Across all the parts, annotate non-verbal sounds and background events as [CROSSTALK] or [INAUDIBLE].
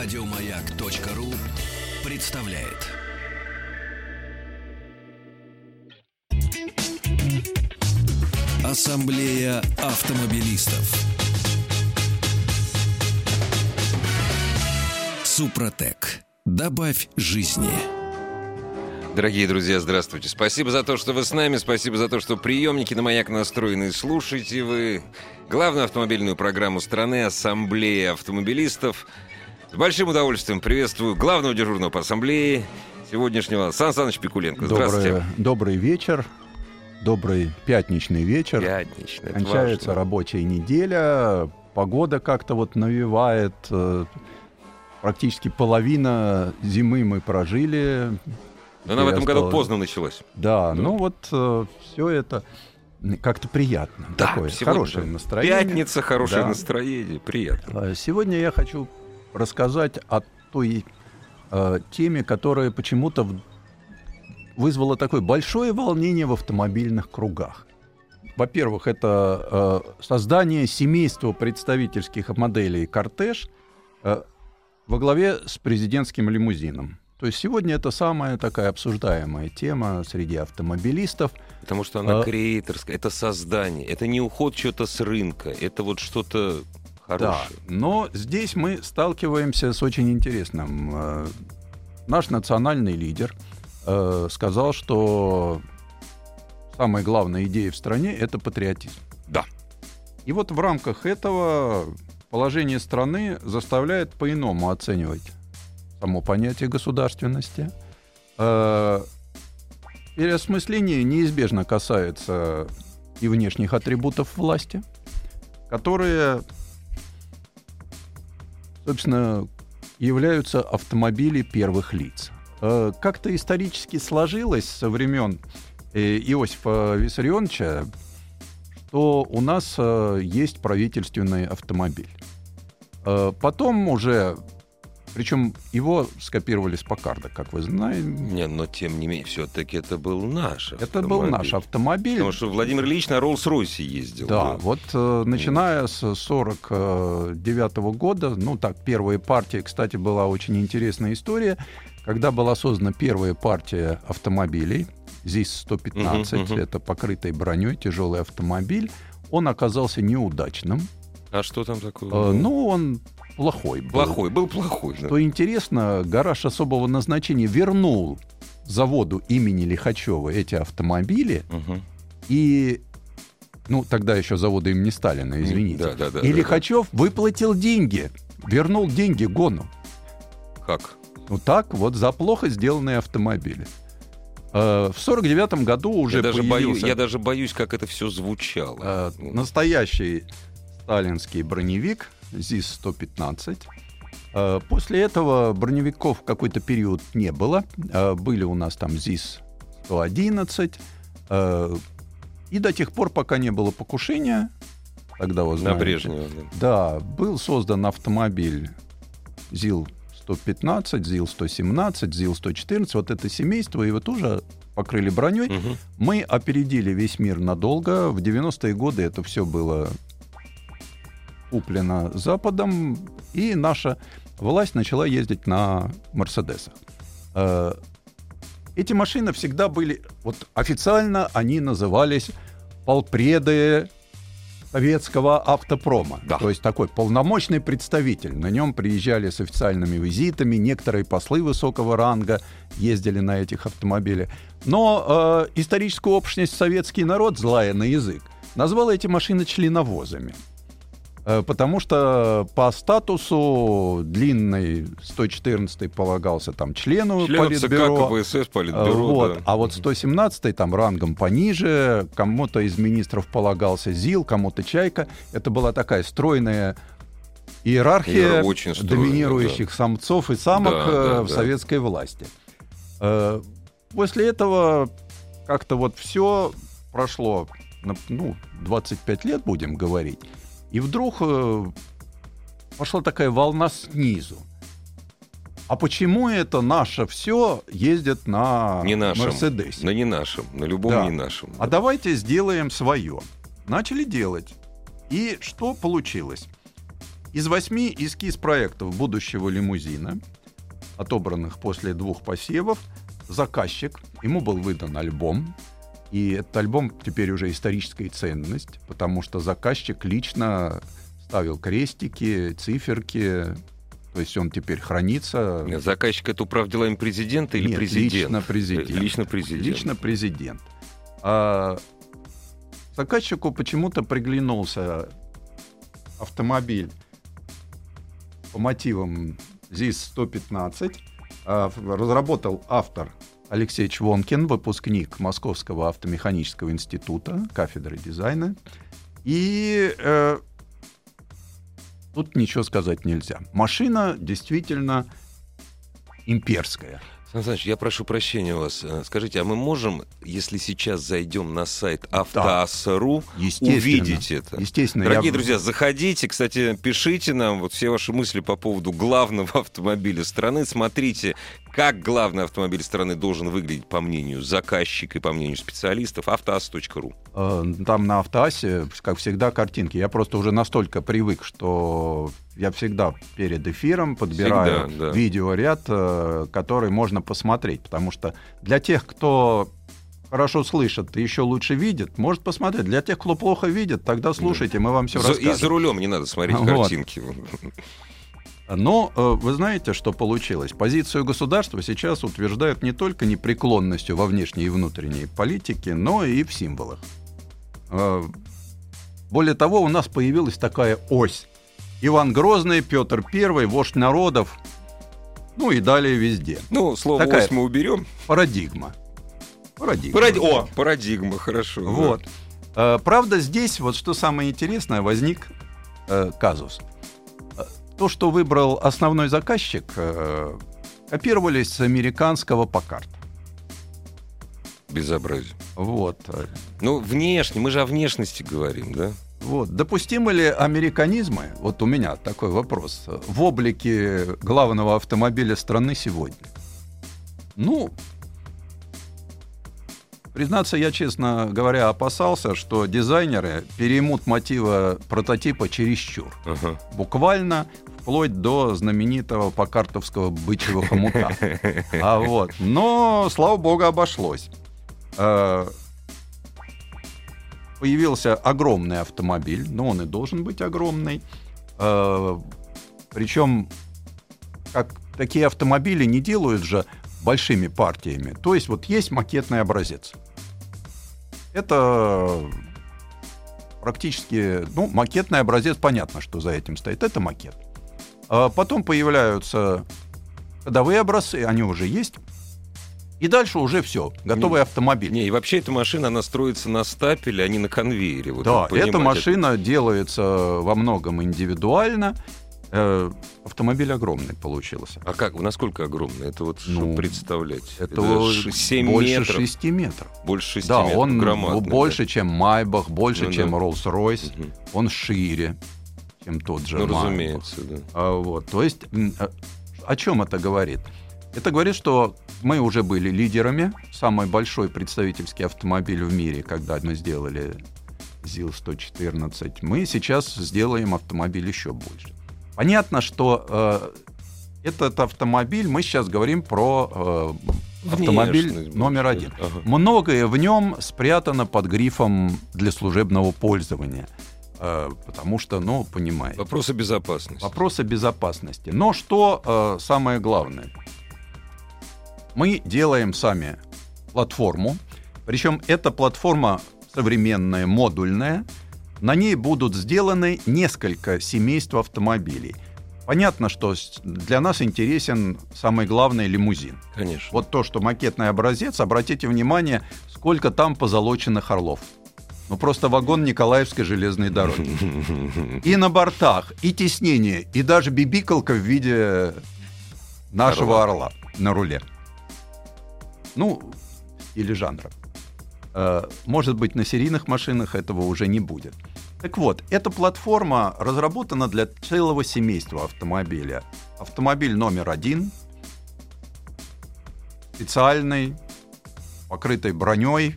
Радиомаяк.ру представляет. Ассамблея автомобилистов. Супротек. Добавь жизни. Дорогие друзья, здравствуйте. Спасибо за то, что вы с нами. Спасибо за то, что приемники на маяк настроены. Слушайте вы главную автомобильную программу страны «Ассамблея автомобилистов». С большим удовольствием приветствую главного дежурного по ассамблее сегодняшнего Сан Саныч Пикуленко. Здравствуйте. Добрый, добрый вечер. Добрый пятничный вечер. Пятничный. Кончается важно. рабочая неделя. Погода как-то вот навевает. э, Практически половина зимы мы прожили. Но она в этом году поздно началась. Да, Да. ну вот все это как-то приятно. Да, Такое сегодня хорошее настроение. Пятница, хорошее Да. настроение. Приятно. Э, Сегодня я хочу рассказать о той э, теме, которая почему-то вызвала такое большое волнение в автомобильных кругах. Во-первых, это э, создание семейства представительских моделей «Кортеж» э, во главе с президентским лимузином. То есть сегодня это самая такая обсуждаемая тема среди автомобилистов. Потому что она А- креаторская, это создание, это не уход чего-то с рынка, это вот что-то Да, хорошее. но здесь мы сталкиваемся с очень интересным. Э, Наш национальный лидер э, сказал, что самая главная идея в стране — это патриотизм. Да. И вот в рамках этого положение страны заставляет по-иному оценивать само понятие государственности. Э, Переосмысление неизбежно касается и внешних атрибутов власти, которые собственно, являются автомобили первых лиц. Э, Как-то исторически сложилось со времен э, Иосифа Виссарионовича, что у нас э, есть правительственный автомобиль. Потом уже, причем его скопировали с Покарда, как вы знаете. Не, но тем не менее, все-таки это был наш Это был автомобиль. наш автомобиль. Потому что Владимир Ильич на Роллс-Ройсе ездил. Да, вот э, начиная с 49 года, ну так, первая партия, кстати, была очень интересная история, когда была создана первая партия автомобилей, ЗИС-115, Мгм, мгм. это покрытый броней тяжелый автомобиль, он оказался неудачным, А что там такое? Э, ну, он плохой был. плохой, был плохой. да. Что интересно, гараж особого назначения вернул заводу имени Лихачева эти автомобили, Мгм. и, ну, тогда еще завода имени Сталина, извините. Да, да, да. И да, Лихачев выплатил деньги, вернул деньги Гону. да. Как? Ну так вот за плохо сделанные автомобили. Э, В сорок девятом году уже я, даже боюсь, я даже боюсь, как это все звучало. э, Ну, настоящий сталинский броневик ЗИС-115. Э, После этого броневиков какой-то период не было. Э, Были у нас там ЗИС-111. э, И до тех пор, пока не было покушения, тогда вы на Брежнева. да. Был создан автомобиль ЗИЛ-115, ЗИЛ-117, ЗИЛ-114. Вот это семейство, его тоже покрыли броней. Мгм. Мы опередили весь мир надолго. В 90-е годы это все было куплено Западом, и наша власть начала ездить на Мерседесах. Э, Эти машины всегда были, вот официально они назывались полпреды советского автопрома. Да. То есть такой полномочный представитель. На нем приезжали с официальными визитами, некоторые послы высокого ранга ездили на этих автомобилях. Но э, историческую общность советский народ, злая на язык, назвал эти машины членовозами. Э, Потому что по статусу длинный 114 полагался там члену Членов ЦК политбюро. КПСС, Э, Политбюро. Вот. да. А вот 117 там рангом пониже, кому-то из министров полагался ЗИЛ, кому-то Чайка. Это была такая стройная иерархия Иер- очень стройная, доминирующих самцов и самок Да, э, да, в да. советской власти. После этого как-то вот все прошло, ну, 25 лет, будем говорить, и вдруг э, пошла такая волна снизу. А почему это наше все ездит на Не нашем. Мерседесе? На не нашем, на любом Да. не нашем. А давайте сделаем свое. Начали делать. И что получилось? Из восьми эскиз проектов будущего лимузина, отобранных после двух посевов, заказчик, ему был выдан альбом, и этот альбом теперь уже историческая ценность, потому что заказчик лично ставил крестики, циферки, то есть он теперь хранится. Заказчик это управ делами президента или Нет, президент? лично президент. Лично президент. Лично президент. А заказчику почему-то приглянулся автомобиль по мотивам ЗИС-115. А, разработал автор Алексей Чвонкин, выпускник Московского автомеханического института, кафедры дизайна. И э, тут ничего сказать нельзя. Машина действительно имперская. Сан Саныч, я прошу прощения у вас. Э, Скажите, а мы можем, если сейчас зайдем на сайт автоас.ру, Естественно. увидеть это? Естественно. Дорогие я- друзья, заходите, кстати, пишите нам вот все ваши мысли по поводу главного [LAUGHS] автомобиля страны. Смотрите, как главный автомобиль страны должен выглядеть по мнению заказчика и по мнению специалистов. автоас.ру. Э, Там на автоасе, как всегда, картинки. Я просто уже настолько привык, что я всегда перед эфиром подбираю Всегда, да. видеоряд, э, который можно посмотреть. Потому что для тех, кто хорошо слышит и еще лучше видит, может посмотреть. Для тех, кто плохо видит, тогда слушайте, мы вам все За- И за расскажем. рулем не надо смотреть Вот. картинки. Но э, вы знаете, что получилось? Позицию государства сейчас утверждают не только непреклонностью во внешней и внутренней политике, но и в символах. Э, Более того, у нас появилась такая ось. Иван Грозный, Петр I, вождь народов, ну и далее везде. Ну, слово Такая- «ось» мы уберем. Парадигма. Парадигма. Паради- О, парадигма, хорошо. да. Вот. Э, Правда, здесь вот что самое интересное, возник э, казус. Э, То, что выбрал основной заказчик, э, копировались с американского Покарт. Безобразие. Вот. Ну, внешне, мы же о внешности говорим, да? Вот. Допустимы ли американизмы, вот у меня такой вопрос, э, в облике главного автомобиля страны сегодня? Ну, признаться, я, честно говоря, опасался, что дизайнеры переймут мотива прототипа чересчур. Ага. буквально вплоть до знаменитого покартовского бычьего хомута. А вот. Но, слава богу, обошлось. Появился огромный автомобиль, но он и должен быть огромный. Э, Причем, как такие автомобили не делают же большими партиями. То есть вот есть макетный образец. Это практически, ну, макетный образец, понятно, что за этим стоит. Это макет. А потом появляются ходовые образцы, они уже есть. И дальше уже все, готовый автомобиль. Не, и вообще эта машина, она строится на стапеле, а не на конвейере. Вот да, эта это. машина делается во многом индивидуально. Э, автомобиль огромный получился. А как, насколько огромно? Это вот Ну, чтобы представлять. Это, ш- 7 больше метров. 6 метров. Больше 6 да, метров. он Громадный, да. больше, чем Майбах, больше, Ну чем да. Rolls-Royce. Мгм. Он шире, чем тот же Ну, Майбах. разумеется, да. А, вот, то есть, а, о чем это говорит? Это говорит, что мы уже были лидерами. Самый большой представительский автомобиль в мире, когда мы сделали ЗИЛ-114. Мы сейчас сделаем автомобиль еще больше. Понятно, что э, этот автомобиль, мы сейчас говорим про э, автомобиль Внешность, номер один. Ага. Многое в нем спрятано под грифом для служебного пользования. Э, потому что, ну, понимаете. Вопросы безопасности. Вопросы безопасности. Но что э, самое главное? Мы делаем сами платформу. Причем эта платформа современная, модульная. На ней будут сделаны несколько семейств автомобилей. Понятно, что для нас интересен самый главный лимузин. Конечно. Вот то, что макетный образец, обратите внимание, сколько там позолоченных орлов. Ну просто вагон Николаевской железной дороги. [LAUGHS] И на бортах, и теснение, и даже бибикалка в виде нашего орла, на руле. Ну, или жанра. Э, Может быть, на серийных машинах этого уже не будет. Так вот, эта платформа разработана для целого семейства автомобиля. Автомобиль номер один, специальный, покрытый броней,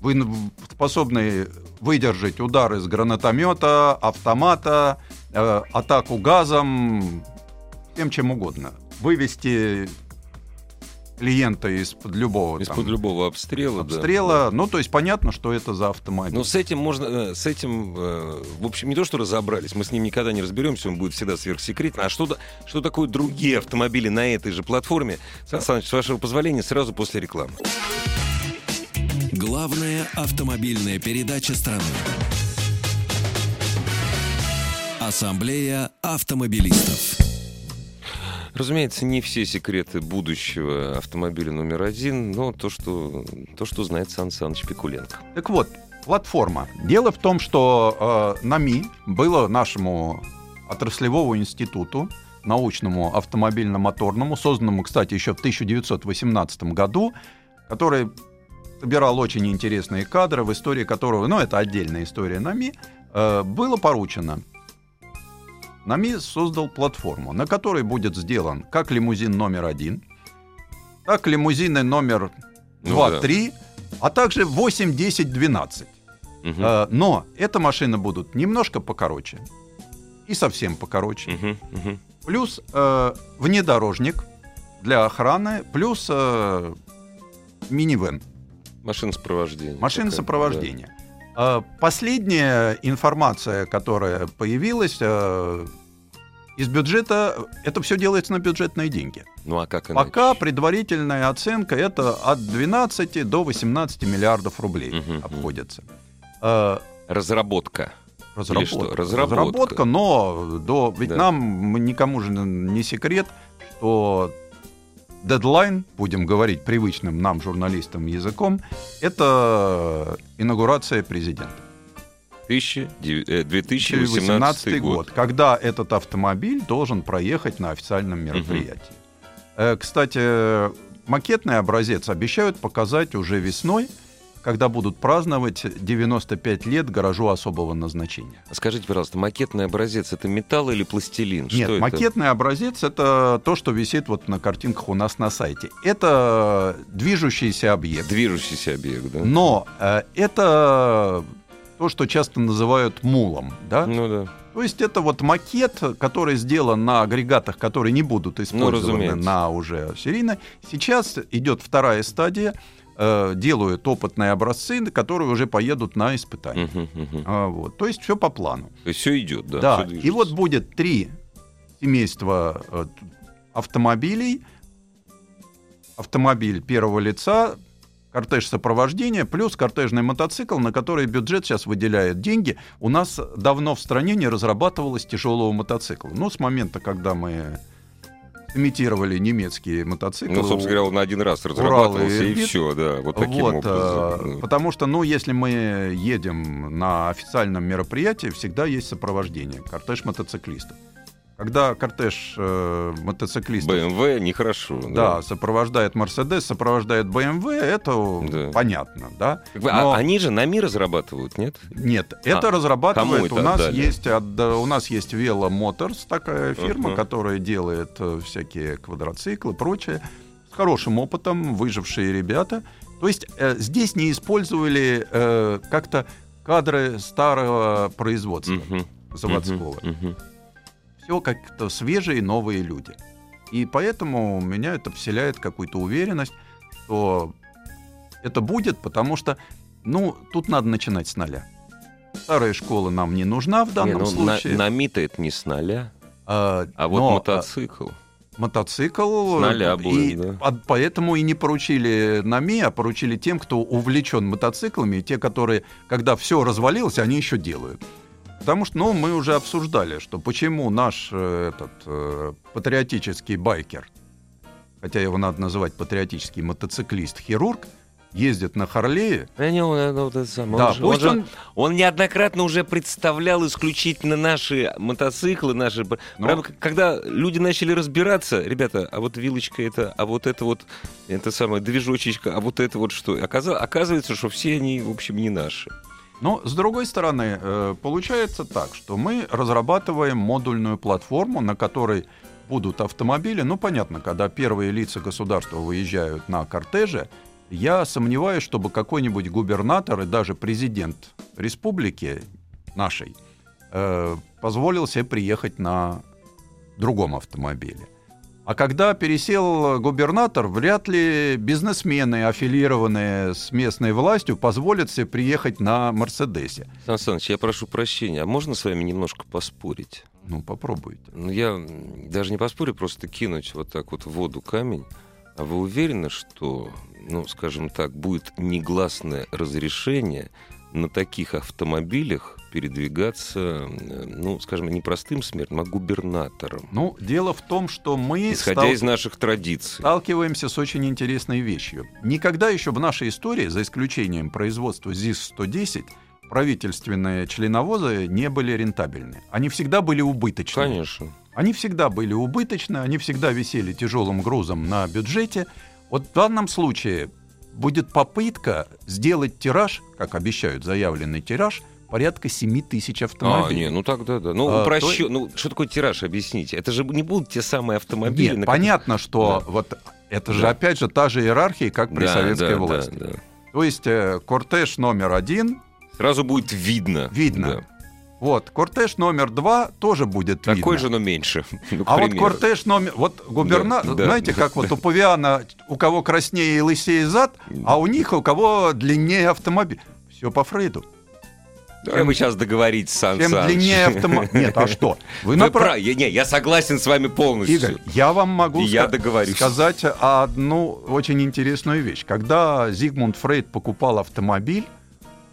вы способны выдержать удары с гранатомета, автомата, э, атаку газом, всем чем угодно. Вывести клиента из-под любого там, Из-под любого обстрела, да. обстрела. Ну, то есть понятно, что это за автомобиль. Но с этим можно, э, с этим, э, в общем, не то, что разобрались, мы с ним никогда не разберемся, он будет всегда сверхсекретно. А что, да- что такое другие автомобили на этой же платформе? Сан Саныч, с вашего позволения, сразу после рекламы. Главная автомобильная передача страны. Ассамблея автомобилистов. Разумеется, не все секреты будущего автомобиля номер один, но то, что, то, что знает Сан Саныч Пикуленко. Так вот, платформа. Дело в том, что э, НАМИ было нашему отраслевому институту, научному автомобильно-моторному, созданному, кстати, еще в 1918 году, который собирал очень интересные кадры, в истории которого, ну, это отдельная история НАМИ, э, было поручено. НАМИ создал платформу, на которой будет сделан как лимузин номер один, так лимузины номер Ну 2, да. 3, а также 8, 10, 12. Мгм. Э, Но эти машины будут немножко покороче и совсем покороче. Мгм, мгм. Плюс э, внедорожник для охраны, плюс э, минивэн, Машина сопровождения. машина такая, сопровождения. Э, Последняя информация, которая появилась э, из бюджета, это все делается на бюджетные деньги. Ну а как иначе? Пока предварительная оценка это от 12 до 18 миллиардов рублей мгм. обходится. Э, Разработка. Разработка. что? Разработка. но до ведь Да. нам никому же не секрет, что дедлайн, будем говорить привычным нам журналистам языком, это инаугурация президента. 1000 э, 2018 2018 год. год, когда этот автомобиль должен проехать на официальном мероприятии. Э, Кстати, макетный образец обещают показать уже весной, когда будут праздновать 95 лет гаражу особого назначения. А Скажите, пожалуйста, макетный образец это металл или пластилин? Нет, что это? макетный образец это то, что висит вот на картинках у нас на сайте. Это движущийся объект. Движущийся объект, да? Но э, это то, что часто называют мулом, да? Ну да. То есть это вот макет, который сделан на агрегатах, которые не будут использованы Ну, разумеется. на уже серийной. Сейчас идет вторая стадия. Э, делают опытные образцы, которые уже поедут на испытания. Мгм, мгм. А, вот. То есть все по плану. То есть все идет, да? Да, всё и вот будет три семейства э, автомобилей. Автомобиль первого лица, кортеж сопровождения, плюс кортежный мотоцикл, на который бюджет сейчас выделяет деньги. У нас давно в стране не разрабатывалось тяжелого мотоцикла. Ну, с момента, когда мы имитировали немецкие мотоциклы. Ну, собственно говоря, он один раз Урал разрабатывался, и и Ирбит. все, да, вот таким Вот, образом. э, потому что, ну, если мы едем на официальном мероприятии, всегда есть сопровождение, кортеж мотоциклистов. Когда кортеж э, мотоциклистов BMW нехорошо. да, сопровождает Мерседес, сопровождает BMW, это Да. понятно, да? А Но- они же на мир разрабатывают, нет? Нет, это А, разрабатывает. кому у это нас отдали? есть от- да, у нас есть Velo Motors, такая фирма, Ага. которая делает э, всякие квадроциклы, прочее, с хорошим опытом, выжившие ребята. То есть э, здесь не использовали э, как-то кадры старого производства Мгм, заводского. мгм, мгм. Все как-то свежие новые люди. И поэтому меня это вселяет какую-то уверенность, что это будет, потому что, ну, тут надо начинать с нуля. Старая школа нам не нужна в Не, данном ну, случае. На, на это не с нуля, А, а вот но, мотоцикл. а, мотоцикл. С нуля будет, и да. поэтому и не поручили НАМИ, а поручили тем, кто увлечен мотоциклами, и те, которые, когда все развалилось, они еще делают. Потому что, ну, мы уже обсуждали, что почему наш э, этот э, патриотический байкер, хотя его надо называть патриотический мотоциклист-хирург, ездит на Харлее. Да не, он, э, вот это самое, Да, он, же- пусть он он- он неоднократно уже представлял исключительно наши мотоциклы, наши... Ну. Правда, к- когда люди начали разбираться, ребята, а вот вилочка это, а вот это вот, это самое, движочечка, а вот это вот что? Оказа- оказывается, что все они, в общем, не наши. Но, с другой стороны, э, получается так, что мы разрабатываем модульную платформу, на которой будут автомобили. Ну, понятно, когда первые лица государства выезжают на кортеже, я сомневаюсь, чтобы какой-нибудь губернатор и даже президент республики нашей э, позволил себе приехать на другом автомобиле. А когда пересел губернатор, вряд ли бизнесмены, аффилированные с местной властью, позволят себе приехать на Мерседесе. Сан Саныч, я прошу прощения, а можно с вами немножко поспорить? Ну, попробуйте. Ну, я даже не поспорю, просто кинуть вот так вот в воду камень. А вы уверены, что, ну, скажем так, будет негласное разрешение на таких автомобилях передвигаться, ну, скажем, не простым смертным, а губернатором. Ну, дело в том, что мы... Исходя стал... из наших традиций. Сталкиваемся с очень интересной вещью. Никогда еще в нашей истории, за исключением производства ЗИС-110, правительственные членовозы не были рентабельны. Они всегда были убыточны. Конечно. Они всегда были убыточны, они всегда висели тяжелым грузом на бюджете. Вот в данном случае будет попытка сделать тираж, как обещают заявленный тираж, порядка 7 тысяч автомобилей. А, не, ну тогда да. Ну, а, упрощу... то... ну, что такое тираж, объясните? Это же не будут те самые автомобили. Нет, на понятно, что да. вот это да. же опять же та же иерархия, как при да, советской да, власти. Да, да. То есть э, кортеж номер один... Сразу будет видно. Видно. Да. Вот, кортеж номер два тоже будет Такой видно. же, но меньше. [LAUGHS] Ну, а вот кортеж номер... Вот губернатор... Да, знаете, да. как вот у Павиана, у кого краснее и лысее зад, а у них у кого длиннее автомобиль. Все по Фрейду. Давай мы сейчас договоритесь, Сан Чем Саныч. длиннее автомобиль... [LAUGHS] Нет, а что? Вы, Вы направ... прав... я, не, я согласен с вами полностью. Игорь, я вам могу я договорюсь. сказать одну очень интересную вещь. Когда Зигмунд Фрейд покупал автомобиль,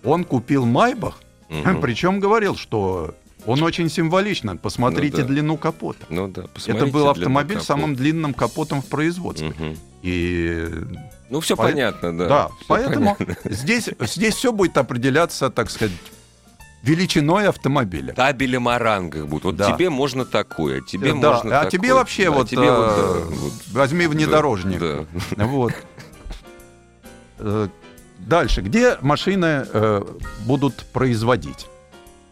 он купил Майбах, угу. причем говорил, что он очень символично. Посмотрите ну, да. длину капота. Ну да, Это был автомобиль с самым длинным капотом в производстве. Угу. И ну, все по... понятно, да. Да, все поэтому понятно. здесь, здесь все будет определяться, так сказать, величиной автомобиля. Табелем о рангах будут. Вот да. тебе можно такое, тебе да. можно А такое. тебе вообще да, вот, тебе э, вот, да, вот возьми внедорожник. Да. Вот. [LAUGHS] Дальше. Где машины э, будут производить?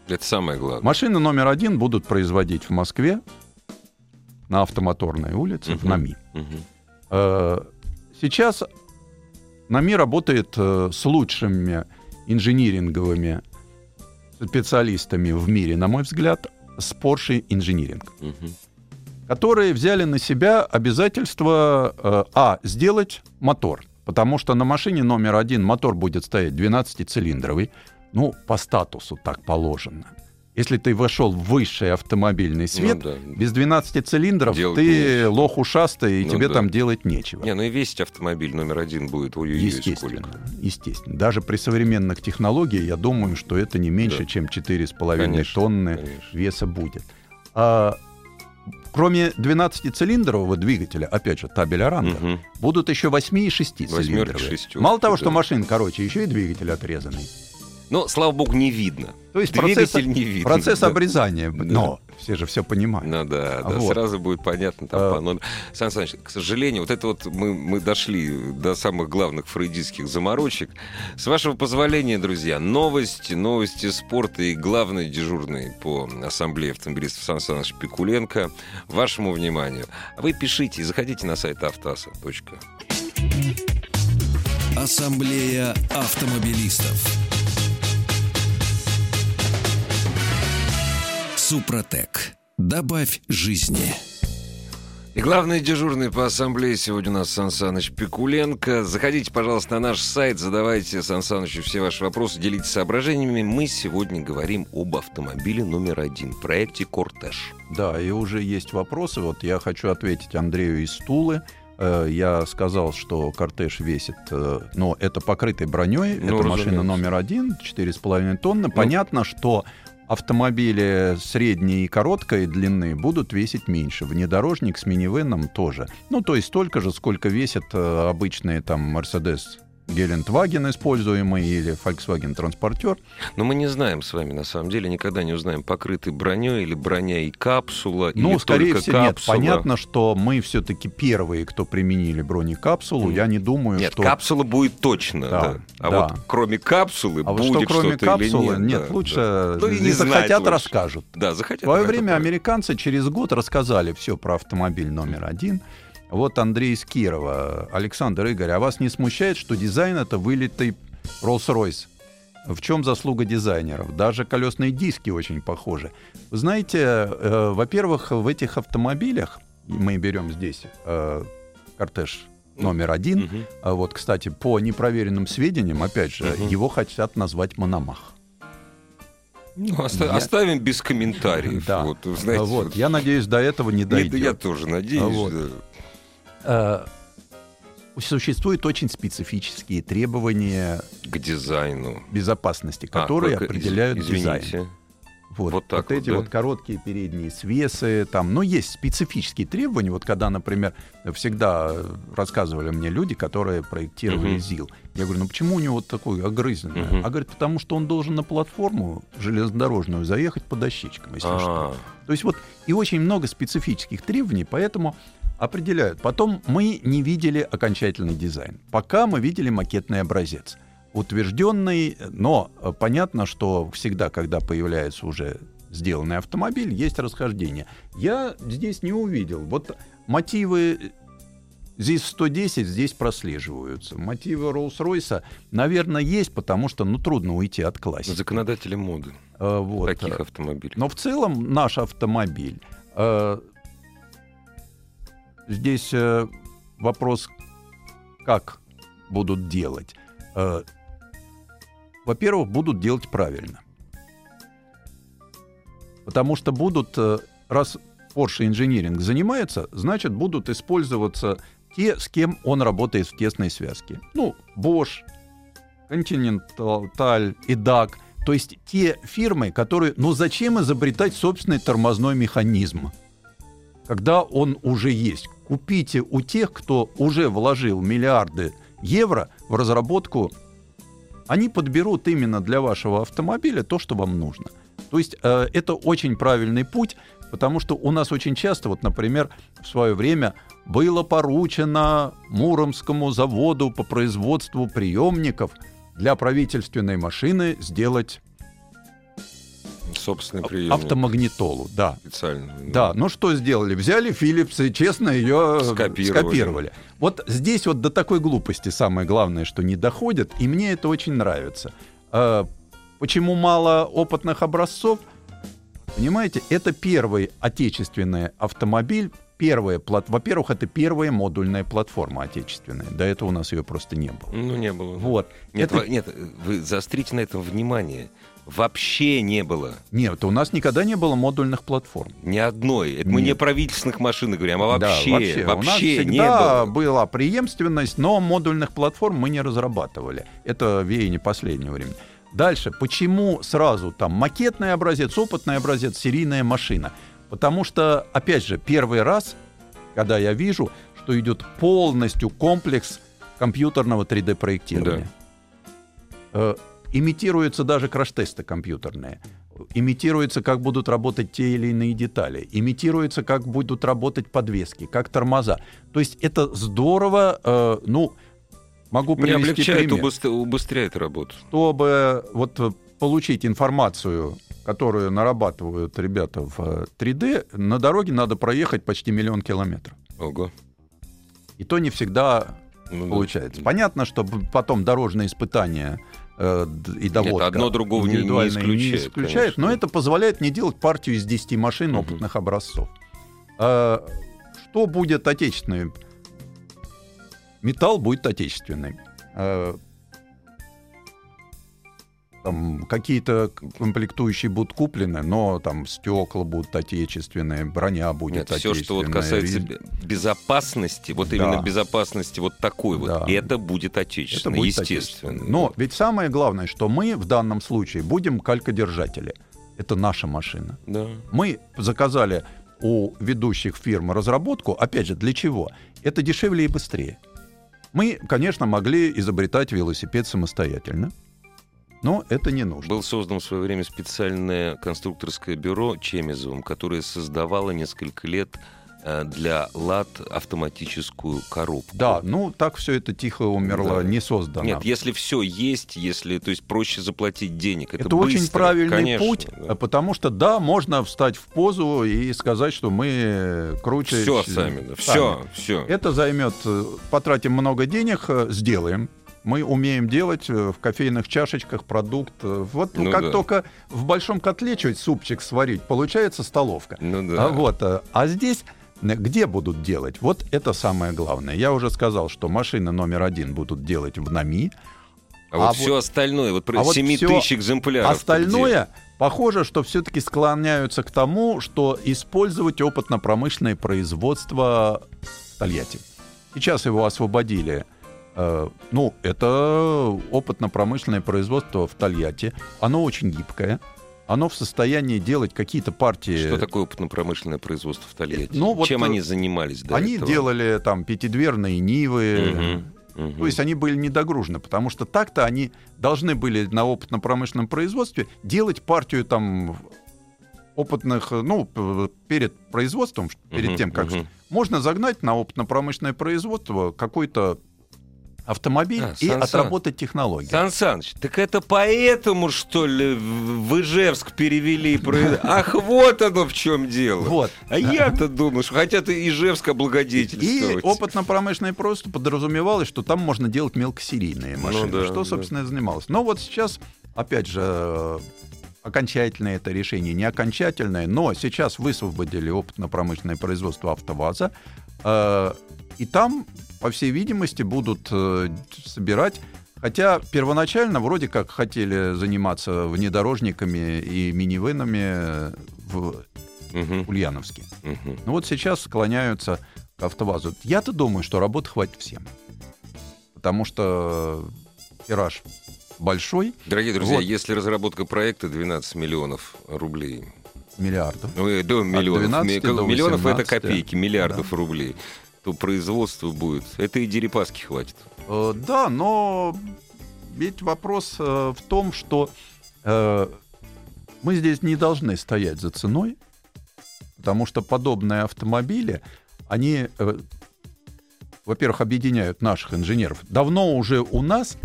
Это самое главное. Машины номер один будут производить в Москве на автомоторной улице, uh-huh. в НАМИ. Uh-huh. Э, сейчас НАМИ работает э, с лучшими инжиниринговыми специалистами в мире, на мой взгляд, с Porsche Engineering, угу. которые взяли на себя обязательство э, а сделать мотор, потому что на машине номер один мотор будет стоять 12-цилиндровый, ну по статусу так положено. Если ты вошел в высший автомобильный ну свет, ну, да. без 12 цилиндров делать ты нечего. лох ушастый, и ну, тебе да. там делать нечего. Не, ну и весить автомобиль номер один будет ой Естественно. Сколько. Естественно. Даже при современных технологиях, я думаю, что это не меньше, да. чем 4,5 тонны конечно. веса будет. А, кроме 12-цилиндрового двигателя, опять же, табель Оранга, угу. будут еще 8 и 6 цилиндровые. Мало того, что да. машин, короче, еще и двигатель отрезанный. Но, слава богу, не видно. То есть Двигатель процесс, не видно. Процесс да. обрезания. Но да. Все же все понимают. Ну да, да вот. сразу будет понятно. Там, а... но, Сан Саныч, к сожалению, вот это вот мы, мы дошли до самых главных фрейдистских заморочек. С вашего позволения, друзья, новости, новости спорта и главный дежурный по ассамблее автомобилистов Сан Саныч Пикуленко. Вашему вниманию. Вы пишите и заходите на сайт автоаса. Ассамблея автомобилистов. Супротек. Добавь жизни. И главный дежурный по ассамблее сегодня у нас Сан Саныч Пикуленко. Заходите, пожалуйста, на наш сайт, задавайте Сан Санычу все ваши вопросы, делитесь соображениями. Мы сегодня говорим об автомобиле номер один, проекте «Кортеж». Да, и уже есть вопросы. Вот я хочу ответить Андрею из Тулы. Э, я сказал, что кортеж весит, э, но это покрытый броней, ну, это машина номер один, 4,5 тонны. Ну, Понятно, что автомобили средней и короткой длины будут весить меньше. Внедорожник с минивеном тоже. Ну, то есть столько же, сколько весят э, обычные там Mercedes Гелендваген используемый или Volkswagen транспортер. Но мы не знаем с вами, на самом деле, никогда не узнаем, покрытый броней или броня и капсула, ну, или скорее только всего, капсула. Нет, понятно, что мы все-таки первые, кто применили бронекапсулу. Mm. Я не думаю, нет, что... Нет, капсула будет точно, да. да. А да. вот кроме капсулы а будет вот что кроме что-то капсулы, или нет? Нет, да, лучше, да. Ну, не захотят, лучше. расскажут. Да, захотят. В свое время американцы через год рассказали все про автомобиль номер один. Вот Андрей из Кирова. Александр Игорь, а вас не смущает, что дизайн это вылитый Rolls-Royce В чем заслуга дизайнеров? Даже колесные диски очень похожи. Вы знаете, э, во-первых, в этих автомобилях, мы берем здесь э, кортеж номер один, Мгм. а вот, кстати, по непроверенным сведениям, опять же, Мгм. его хотят назвать Мономах. Ну, оста- Я- оставим без комментариев. Да. Вот, знаете, вот, я надеюсь, до этого не дойдет. я тоже надеюсь. Вот. да. Э, Существуют очень специфические требования К дизайну. безопасности, А, которые из- определяют дизайн. Извините. Вот, Вот так вот, эти да? вот короткие передние свесы, там, но есть специфические требования. Вот когда, например, всегда рассказывали мне люди, которые проектировали Мгм. ЗИЛ. Я говорю, ну почему у него вот такой огрызенный? Мгм. А говорит, потому что он должен на платформу железнодорожную заехать по дощечкам, если что. А, То есть вот и очень много специфических требований, поэтому определяют. Потом мы не видели окончательный дизайн. Пока мы видели макетный образец. Утвержденный, но э, понятно, что всегда, когда появляется уже сделанный автомобиль, есть расхождение. Я здесь не увидел. Вот мотивы э, здесь 110, здесь прослеживаются. Мотивы Роллс-Ройса, наверное, есть, потому что, ну, трудно уйти от классики. законодатели моды Э, вот. таких автомобилей. Но в целом наш автомобиль. э, здесь э, вопрос, как будут делать. Э, во-первых, будут делать правильно. Потому что будут, э, раз Porsche Engineering занимается, значит, будут использоваться те, с кем он работает в тесной связке. Ну, Bosch, Continental и DAC. То есть те фирмы, которые... Ну зачем изобретать собственный тормозной механизм, когда он уже есть? Купите у тех, кто уже вложил миллиарды евро в разработку. Они подберут именно для вашего автомобиля то, что вам нужно. То есть э, это очень правильный путь, потому что у нас очень часто, вот, например, в свое время было поручено Муромскому заводу по производству приемников для правительственной машины сделать Собственный а- прием. автомагнитолу. Да, Специально. да, ну что сделали? Взяли Philips и честно ее Скопировали. скопировали. Вот здесь вот до такой глупости самое главное, что не доходит, и мне это очень нравится. А, Почему мало опытных образцов? Понимаете, это первый отечественный автомобиль, первая плат... Во-первых, это первая модульная платформа отечественная. До этого у нас ее просто не было. Ну, не было. Вот. Нет, это... нет, вы заострите на этом внимание. Вообще не было Нет, у нас никогда не было модульных платформ. ни одной. Это мы не о Нет. правительственных машинах говорим, а Да, вообще, У нас вообще не было. была преемственность, но модульных платформ мы не разрабатывали. Это веяние последнего времени. Дальше. Почему сразу там макетный образец, опытный образец, серийная машина? Потому что, опять же, первый раз, когда я вижу, что идет полностью комплекс компьютерного 3D-проектирования. Э, Имитируются даже краш-тесты компьютерные. Имитируется, как будут работать те или иные детали. Имитируется, как будут работать подвески, как тормоза. То есть это здорово. э, ну, могу Не привести облегчает, пример. убыстр- убыстряет работу. Чтобы вот э, получить информацию, которую нарабатывают ребята в э, 3D, на дороге надо проехать почти миллион километров. Ого. И то не всегда Ну да. получается. Понятно, что потом дорожные испытания э, и доводка одно другого не- не исключает, исключает, конечно. но это позволяет мне делать партию из 10 машин Мгм. опытных образцов. А, что будет отечественный? Металл будет отечественный. А, там какие-то комплектующие будут куплены, но там стекла будут отечественные, броня будет Нет, все, что вот отечественная, касается безопасности, вот Да. именно безопасности вот такой вот, Да. это будет отечественно, Это будет естественно. отечественно. Но ведь самое главное, что мы в данном случае будем калькодержатели. Это наша машина. Да. Мы заказали у ведущих фирм разработку, опять же, для чего? Это дешевле и быстрее. Мы, конечно, могли изобретать велосипед самостоятельно, но это не нужно. Был создан в свое время специальное конструкторское бюро Чемизовым, которое создавало несколько лет э, для ЛАД автоматическую коробку. Да, ну так все это тихо умерло, Да. не создано. Нет, если все есть, если, то есть проще заплатить денег, это, Это, очень быстро, правильный конечно, путь, да. потому что да, можно встать в позу и сказать, что мы круче. Все сами, да, все, все. Это займет, э, потратим много денег, э, сделаем. Мы умеем делать э, в кофейных чашечках продукт. э, Вот Ну как да. только в большом котле чуть супчик сварить, получается столовка. Ну да. А, вот, э, а здесь где будут делать? Вот это самое главное. Я уже сказал, что машины номер один будут делать в НАМИ. А вот а все остальное, вот про а вот 7 всё тысяч экземпляров. Остальное, похоже, что все-таки склоняются к тому, что использовать опытно-промышленное производство Тольятти. Сейчас его освободили. Э, Ну, это опытно-промышленное производство в Тольятти. Оно очень гибкое. Оно в состоянии делать какие-то партии. Что такое опытно-промышленное производство в Тольятти? Ну, вот, Чем э, они занимались до Они этого? делали там пятидверные Нивы. Мгм, мгм. То есть они были недогружены, потому что так-то они должны были на опытно-промышленном производстве делать партию там опытных, ну, перед производством, перед Мгм, тем, как... мгм. Можно загнать на опытно-промышленное производство какой-то автомобиль А, и Сан отработать технологию. Сан Саныч, так это поэтому, что ли, в Ижевск перевели? [LAUGHS] Ах, вот оно в чем дело. Вот. А я-то думаю, что хотят и Ижевск И облагодетельствовать. опытно-промышленное производство подразумевалось, что там можно делать мелкосерийные машины, Ну да, что, да. собственно, и занималось. Но вот сейчас, опять же, окончательное это решение, не окончательное, но сейчас высвободили опытно-промышленное производство АвтоВАЗа, э, и там, по всей видимости, будут э, собирать Хотя первоначально вроде как хотели заниматься внедорожниками и минивенами в Мгм, Ульяновске. мгм. Ну вот сейчас склоняются к АвтоВАЗу. Я-то думаю, что работы хватит всем. Потому что тираж большой, Дорогие друзья, Вот. если разработка проекта 12 миллионов рублей, миллиардов. ну, э, до миллионов, 12 ми- до миллионов это 18, копейки, миллиардов рублей, то производство будет. Это и дерипаски хватит. Э, Да, но ведь вопрос э, в том, что э, мы здесь не должны стоять за ценой, потому что подобные автомобили, они, во-первых, объединяют наших инженеров. Давно уже у нас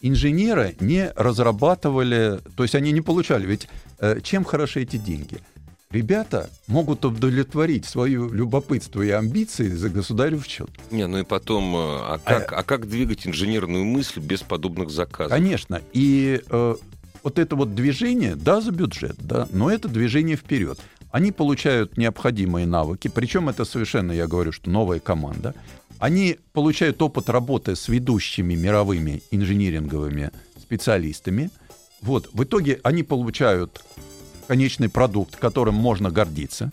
инженеры не разрабатывали, то есть они не получали. Ведь чем хороши эти деньги? Ребята могут удовлетворить свое любопытство и амбиции за государев счет. Не, ну и потом, э, а как, а как двигать инженерную мысль без подобных заказов? Конечно. И э, вот это вот движение, да, за бюджет, да, но это движение вперед. Они получают необходимые навыки, причем это совершенно, я говорю, что новая команда. Они получают опыт работы с ведущими мировыми инжиниринговыми специалистами. Вот, в итоге они получают конечный продукт, которым можно гордиться.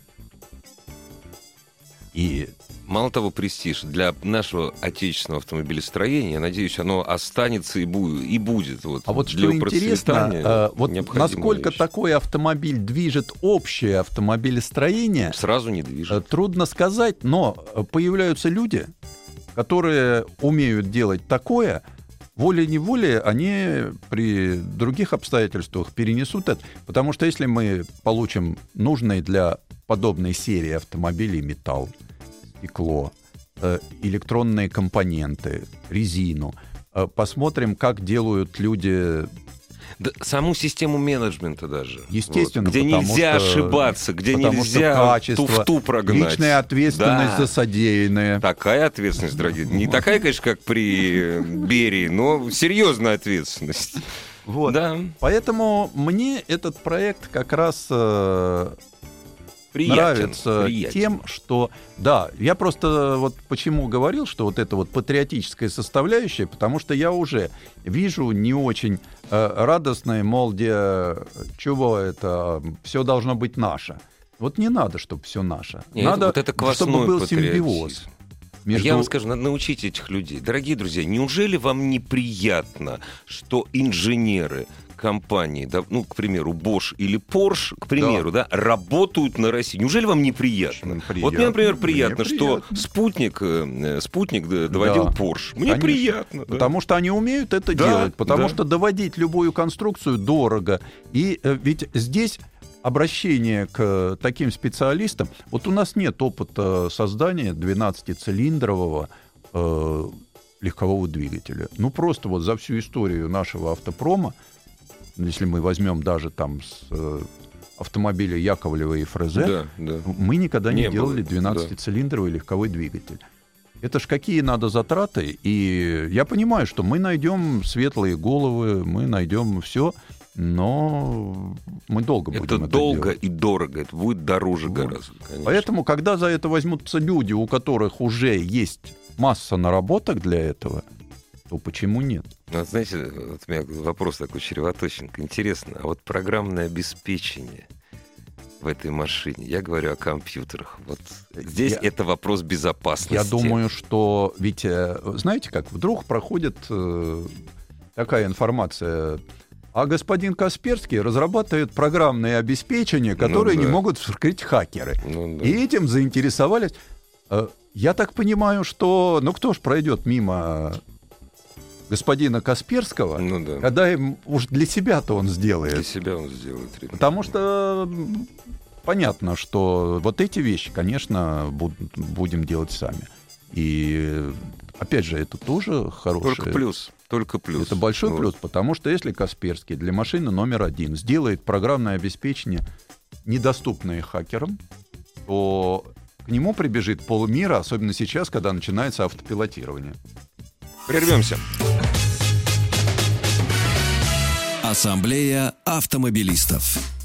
И Мало того, престиж для нашего отечественного автомобилестроения, я надеюсь, оно останется и будет. И будет вот, А вот для что интересно, э, вот насколько вещь. такой автомобиль движет общее автомобилестроение, Сразу не э, движет. трудно сказать, но э, появляются люди, которые умеют делать такое, волей-неволей они при других обстоятельствах перенесут это. Потому что если мы получим нужный для подобной серии автомобилей металл, стекло, э, электронные компоненты, резину, э, посмотрим, как делают люди Да, саму систему менеджмента даже. Естественно, Вот, где нельзя что- ошибаться, где нельзя качество, туфту прогнать. личная ответственность Да. за содеянное. Такая ответственность, дорогие. Не такая, конечно, как при э, Берии, но серьезная ответственность. Вот. Да, Поэтому мне этот проект как раз э, приятен. нравится приятен. тем, что да, я просто вот почему говорил, что вот это вот патриотическая составляющая, потому что я уже вижу не очень э, радостное, мол, где чего это все должно быть наше. Вот не надо, чтобы все наше. Не, надо, вот это чтобы был симбиоз. Между... Я вам скажу, надо научить этих людей. Дорогие друзья, неужели вам неприятно, что инженеры компании, да, ну, к примеру, Bosch или Porsche, к примеру, да, работают на России? Неужели вам неприятно? Приятно. Вот мне, например, Мне приятно, что приятно. спутник, э, спутник д- доводил Да. Porsche. Мне Конечно. приятно. да. Потому что они умеют это Да, делать, потому да. что доводить любую конструкцию дорого. И э, ведь здесь обращение к э, таким специалистам. Вот у нас нет опыта создания 12-цилиндрового э, легкового двигателя. Ну просто вот за всю историю нашего автопрома, если мы возьмем даже там с э, автомобиля Яковлева и Фрезе, Да, да. мы никогда не, Не делали да. 12-цилиндровый легковой двигатель. Это ж какие надо затраты. И я понимаю, что мы найдем светлые головы, мы найдем все, но мы долго Это будем это долго делать. и дорого, это будет дороже Вот. гораздо. конечно. Поэтому, когда за это возьмутся люди, у которых уже есть масса наработок для этого, то почему нет? Ну, вот знаете, вот у меня вопрос такой чревоточинка. Интересно, а вот программное обеспечение в этой машине, я говорю о компьютерах, вот здесь Я- это вопрос безопасности. Я думаю, что ведь, знаете как, вдруг проходит э, такая информация, а господин Касперский разрабатывает программные обеспечения, которые Ну да. не могут вскрыть хакеры. Ну, да. И этим заинтересовались. Э, Я так понимаю, что, ну кто ж пройдет мимо господина Касперского, Ну да. когда им уж для себя-то он Для сделает. себя он сделает. ребята. Потому что понятно, что вот эти вещи, конечно, буд- будем делать сами. И опять же, это тоже хорошее. Только плюс. Только плюс. Это большой Ну, плюс, потому что если Касперский для машины номер один сделает программное обеспечение, недоступное хакерам, то к нему прибежит полмира, особенно сейчас, когда начинается автопилотирование. Прервемся. Ассамблея автомобилистов.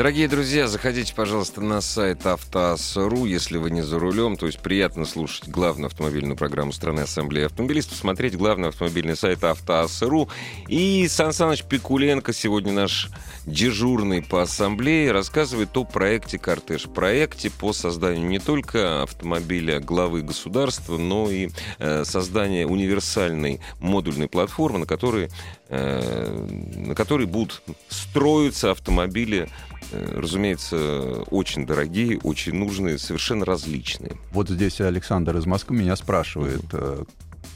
Дорогие друзья, заходите, пожалуйста, на сайт автоас.ру, если вы не за рулем. То есть приятно слушать главную автомобильную программу страны Ассамблеи автомобилистов, смотреть главный автомобильный сайт автоас.ру. И Сан Саныч Пикуленко, сегодня наш дежурный по ассамблее, рассказывает о проекте «Кортеж». Проекте по созданию не только автомобиля главы государства, но и э, создания универсальной модульной платформы, на которой, э, на которой будут строиться автомобили разумеется, очень дорогие, очень нужные, совершенно различные. Вот здесь Александр из Москвы меня спрашивает, э,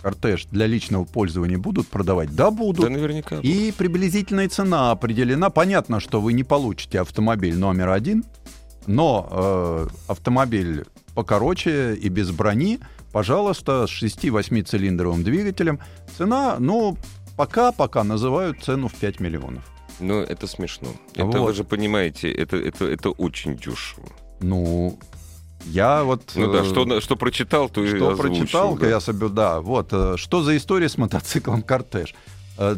кортеж для личного пользования будут продавать? Да, будут. Да, наверняка. И приблизительная цена определена. Понятно, что вы не получите автомобиль номер один, но э, автомобиль покороче и без брони, пожалуйста, с 6-8 цилиндровым двигателем. Цена, ну, пока-пока называют цену в 5 миллионов. Но это смешно. Это Вот. вы же понимаете, это, это, это очень дешево. Ну, я вот... Ну да, э, что, что прочитал, то и Что прочитал, да. я себе, да, вот, э, что за история с мотоциклом «Кортеж». Э,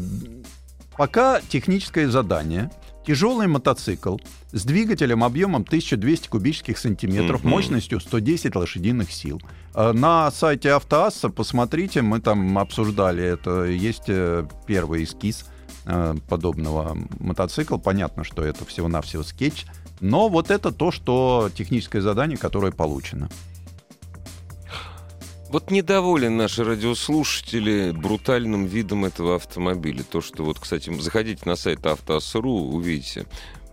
Пока техническое задание. Тяжелый мотоцикл с двигателем объемом 1200 кубических сантиметров, Мгм. мощностью 110 лошадиных сил. На сайте Автоасса, посмотрите, мы там обсуждали это, есть первый эскиз э, подобного мотоцикла. Понятно, что это всего-навсего скетч, но вот это то, что техническое задание, которое получено. Вот недоволен наши радиослушатели брутальным видом этого автомобиля. То, что вот, кстати, заходите на сайт автоас.ру, увидите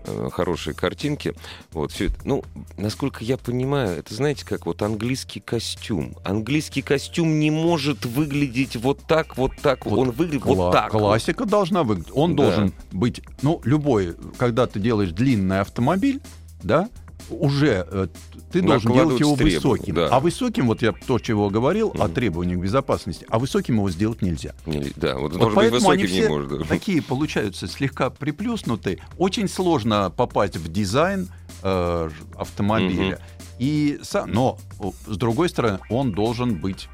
э, хорошие картинки. Вот, все это. Ну, насколько я понимаю, это, знаете, как вот английский костюм. Английский костюм не может выглядеть вот так, вот так. Вот Он выглядит Кла- вот так. вот. Классика должна выглядеть. Он Да. должен быть, ну, любой, когда ты делаешь длинный автомобиль, да, уже э, ты должен делать его требования, высоким. да. А высоким, вот я то, чего говорил, о Мгм. требованиях безопасности, а высоким его сделать нельзя. Не- Да, вот, Вот поэтому они все может. [LAUGHS] такие получаются слегка приплюснутые. Очень сложно попасть в дизайн э, автомобиля. И са- но о, с другой стороны, он должен быть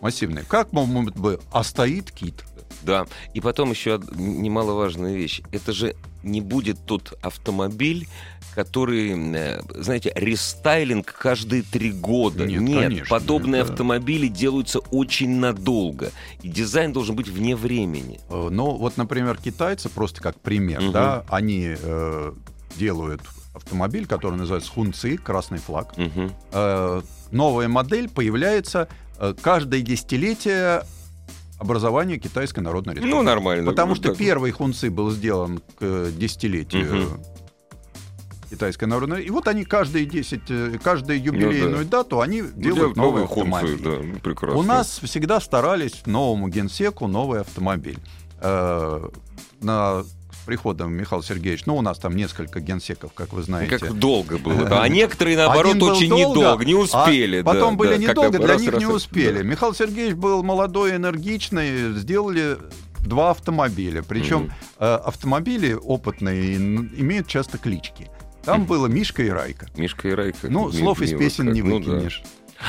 массивный. Как может быть? А стоит кит. Да, и потом еще немаловажная вещь. Это же не будет тот автомобиль, который, э, знаете, рестайлинг каждые три года. Нет, Нет, конечно, подобные это- автомобили делаются очень надолго. И дизайн должен быть вне времени. Э, Ну, вот, например, китайцы, просто как пример, Мгм. да, они э, делают автомобиль, который называется Хунци, красный флаг. Мгм. Э, новая модель появляется э, каждое десятилетие образования Китайской Народной Республики. Ну, нормально. Потому Ну, что так. первый Хунци был сделан к десятилетию Мгм. Китайской Народной. И вот они каждые 10, э, каждую юбилейную Ну да. дату они Ну, делают новый хунцу, автомобиль. да, ну, прекрасно. У нас всегда старались новому генсеку новый автомобиль. Э, на приходом Михаила Сергеевича, ну, у нас там несколько генсеков, как вы знаете. Как долго было, да. А [LAUGHS] некоторые, наоборот, очень долго, недолго, не а успели. да, потом были да, недолго, для раз, них раз, не успели. да. Михаил Сергеевич был молодой, энергичный, сделали два автомобиля. Причем э, автомобили опытные имеют часто клички. Там Мгм. было Мишка и Райка. Мишка и Райка. Ну, слов из песен как. не Ну да.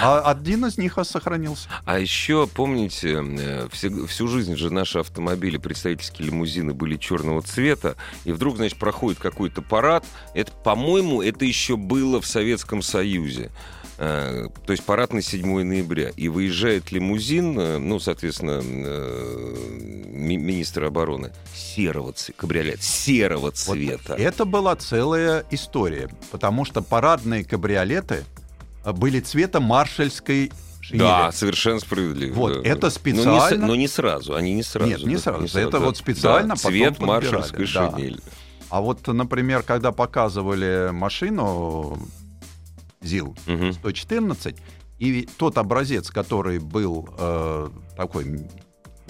А один из них сохранился. А еще, помните, э, все- всю жизнь же наши автомобили, представительские лимузины были черного цвета, и вдруг, значит, проходит какой-то парад. Это, по-моему, это еще было в Советском Союзе. Э, То есть парад на 7 ноября. И выезжает лимузин, э, ну, соответственно, ми- министра обороны, серого цвета, кабриолет, серого Вот цвета. это была целая история, потому что парадные кабриолеты были цвета маршальской шинели. Да, совершенно справедливо. Вот, да. это Но не, специально- но не сразу, они не сразу. Нет, не да, сразу. Это вот специально Да, потом цвет подбирали, маршальской да. шинели. А вот, например, когда показывали машину ЗИЛ, 114, и тот образец, который был э, такой,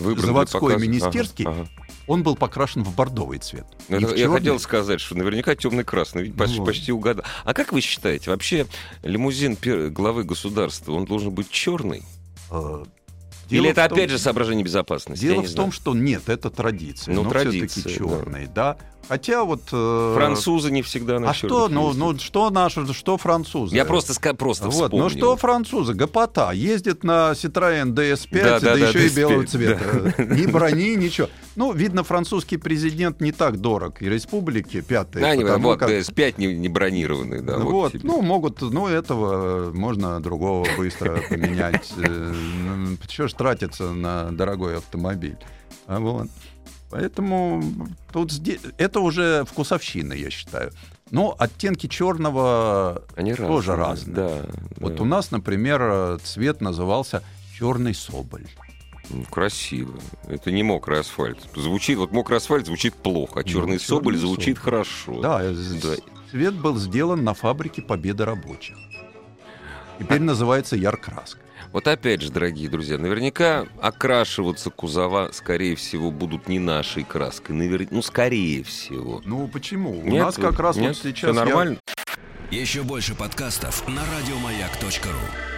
Выбран Заводской, министерский, Ага, ага. он был покрашен в бордовый цвет. Ну, это я хотел сказать, что наверняка темный-красный, ведь почти, Вот. почти угадал. А как вы считаете, вообще лимузин главы государства, он должен быть черный? Или дело это в том- опять же соображение безопасности? Дело в том, что нет, это традиция. Ну, но традиция, все-таки да. черный, да. Хотя вот... э, Французы не всегда на А что, ну, ездят. ну что наши, что французы? Я просто, просто Вот, вспомнил. ну что французы, гопота, ездит на Citroёn DS5, Да, да, да, да, еще и DS5, белого да. цвета. Ни брони, ничего. Ну, видно, французский президент не так дорог и республике пятой. Да, не, вот, как- DS5 не, не бронированный, да. вот вот, тебе. ну, могут, ну, этого можно другого быстро [LAUGHS] поменять. Чего ж тратиться на дорогой автомобиль? А вот. Поэтому тут сде- это уже вкусовщина, я считаю. Но оттенки черного Они тоже разные. разные. Да, Вот да. у нас, например, цвет назывался черный соболь. Ну, красиво. Это не мокрый асфальт. Звучит, вот мокрый асфальт звучит плохо, а Ну, черный чёрный соболь звучит соболь. хорошо. Да, Да. цвет был сделан на фабрике Победы рабочих. Теперь называется яркраска. Вот опять же, дорогие друзья, наверняка окрашиваться кузова, скорее всего, будут не нашей краской. Навер- Ну, скорее всего. Ну почему? У Нет? нас как раз Нет? вот сейчас я- нормально? Еще больше подкастов на радиомаяк.ру.